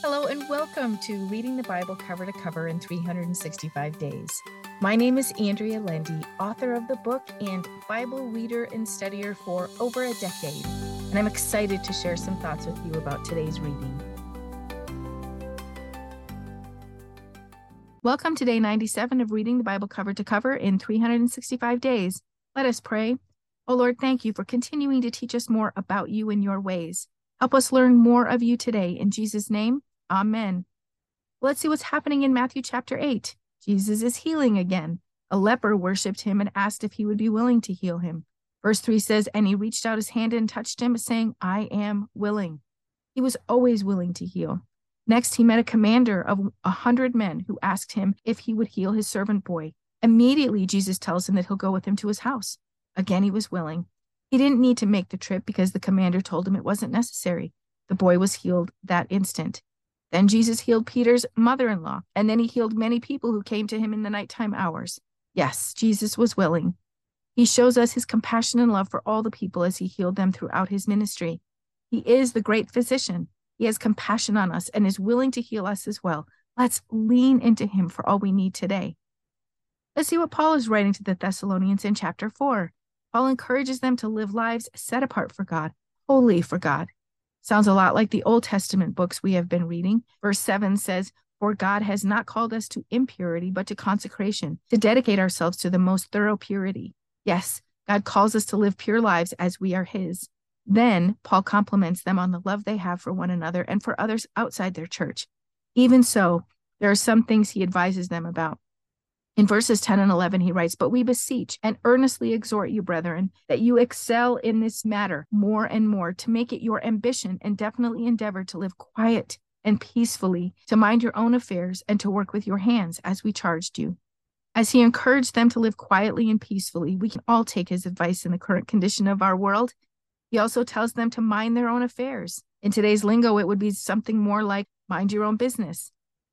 Hello, and welcome to Reading the Bible Cover to Cover in 365 Days. My name is Andrea Lendy, author of the book and Bible reader and studier for over a decade, and I'm excited to share some thoughts with you about today's reading. Welcome to day 97 of Reading the Bible Cover to Cover in 365 Days. Let us pray. Oh Lord, thank you for continuing to teach us more about you and your ways. Help us learn more of you today. In Jesus' name, Amen. Let's see what's happening in Matthew chapter 8. Jesus is healing again. A leper worshiped him and asked if he would be willing to heal him. Verse 3 says, And he reached out his hand and touched him, saying, I am willing. He was always willing to heal. Next, he met a commander of a hundred men who asked him if he would heal his servant boy. Immediately, Jesus tells him that he'll go with him to his house. Again, he was willing. He didn't need to make the trip because the commander told him it wasn't necessary. The boy was healed that instant. Then Jesus healed Peter's mother in law, and then he healed many people who came to him in the nighttime hours. Yes, Jesus was willing. He shows us his compassion and love for all the people as he healed them throughout his ministry. He is the great physician. He has compassion on us and is willing to heal us as well. Let's lean into him for all we need today. Let's see what Paul is writing to the Thessalonians in chapter 4. Paul encourages them to live lives set apart for God, holy for God. Sounds a lot like the Old Testament books we have been reading. Verse 7 says, For God has not called us to impurity, but to consecration, to dedicate ourselves to the most thorough purity. Yes, God calls us to live pure lives as we are His. Then Paul compliments them on the love they have for one another and for others outside their church. Even so, there are some things he advises them about. In verses 10 and 11, he writes, But we beseech and earnestly exhort you, brethren, that you excel in this matter more and more, to make it your ambition and definitely endeavor to live quiet and peacefully, to mind your own affairs, and to work with your hands as we charged you. As he encouraged them to live quietly and peacefully, we can all take his advice in the current condition of our world. He also tells them to mind their own affairs. In today's lingo, it would be something more like mind your own business.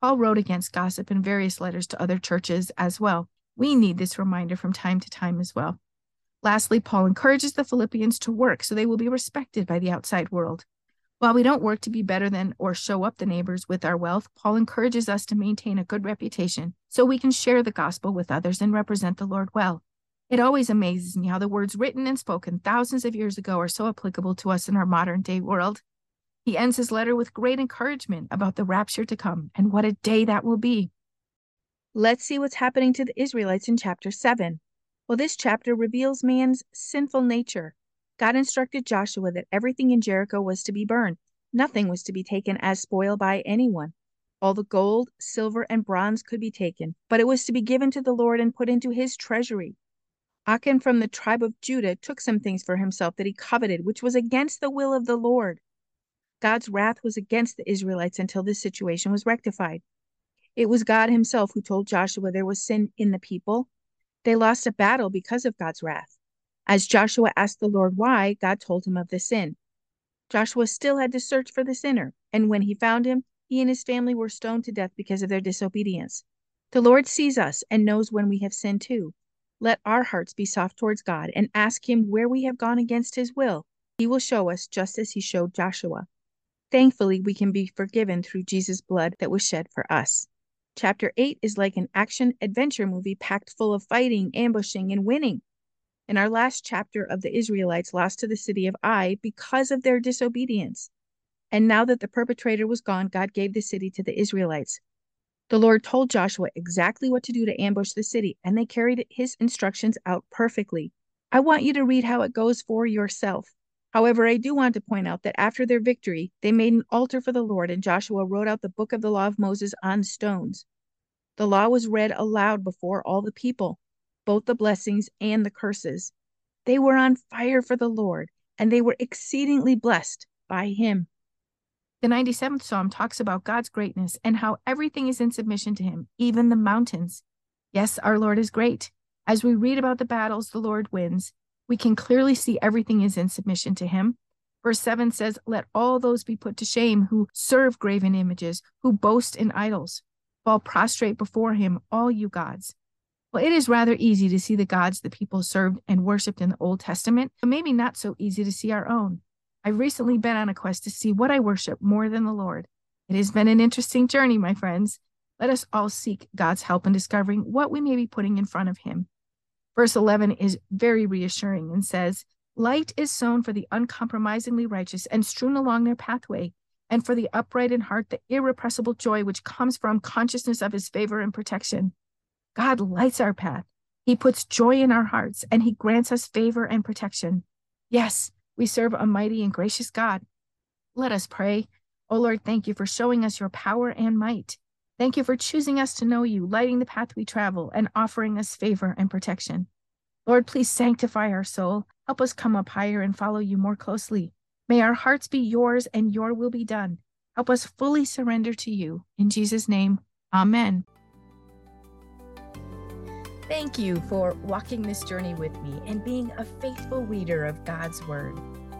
Paul wrote against gossip in various letters to other churches as well. We need this reminder from time to time as well. Lastly, Paul encourages the Philippians to work so they will be respected by the outside world. While we don't work to be better than or show up the neighbors with our wealth, Paul encourages us to maintain a good reputation so we can share the gospel with others and represent the Lord well. It always amazes me how the words written and spoken thousands of years ago are so applicable to us in our modern day world. He ends his letter with great encouragement about the rapture to come and what a day that will be. Let's see what's happening to the Israelites in chapter 7. Well, this chapter reveals man's sinful nature. God instructed Joshua that everything in Jericho was to be burned. Nothing was to be taken as spoil by anyone. All the gold, silver, and bronze could be taken, but it was to be given to the Lord and put into his treasury. Achan from the tribe of Judah took some things for himself that he coveted, which was against the will of the Lord. God's wrath was against the Israelites until this situation was rectified. It was God himself who told Joshua there was sin in the people. They lost a battle because of God's wrath. As Joshua asked the Lord why, God told him of the sin. Joshua still had to search for the sinner, and when he found him, he and his family were stoned to death because of their disobedience. The Lord sees us and knows when we have sinned too. Let our hearts be soft towards God and ask Him where we have gone against His will. He will show us just as He showed Joshua. Thankfully, we can be forgiven through Jesus' blood that was shed for us. Chapter 8 is like an action adventure movie packed full of fighting, ambushing, and winning. In our last chapter of the Israelites lost to the city of Ai because of their disobedience. And now that the perpetrator was gone, God gave the city to the Israelites. The Lord told Joshua exactly what to do to ambush the city, and they carried his instructions out perfectly. I want you to read how it goes for yourself. However, I do want to point out that after their victory, they made an altar for the Lord, and Joshua wrote out the book of the law of Moses on stones. The law was read aloud before all the people, both the blessings and the curses. They were on fire for the Lord, and they were exceedingly blessed by him. The 97th Psalm talks about God's greatness and how everything is in submission to him, even the mountains. Yes, our Lord is great. As we read about the battles the Lord wins, we can clearly see everything is in submission to him. Verse 7 says, Let all those be put to shame who serve graven images, who boast in idols. Fall prostrate before him, all you gods. Well, it is rather easy to see the gods the people served and worshiped in the Old Testament, but maybe not so easy to see our own. I've recently been on a quest to see what I worship more than the Lord. It has been an interesting journey, my friends. Let us all seek God's help in discovering what we may be putting in front of Him. Verse 11 is very reassuring and says, Light is sown for the uncompromisingly righteous and strewn along their pathway, and for the upright in heart, the irrepressible joy which comes from consciousness of His favor and protection. God lights our path. He puts joy in our hearts, and He grants us favor and protection. Yes, we serve a mighty and gracious God. Let us pray. O oh Lord, thank you for showing us your power and might. Thank you for choosing us to know you, lighting the path we travel, and offering us favor and protection. Lord, please sanctify our soul. Help us come up higher and follow you more closely. May our hearts be yours and your will be done. Help us fully surrender to you. In Jesus' name, amen. Thank you for walking this journey with me and being a faithful reader of God's Word.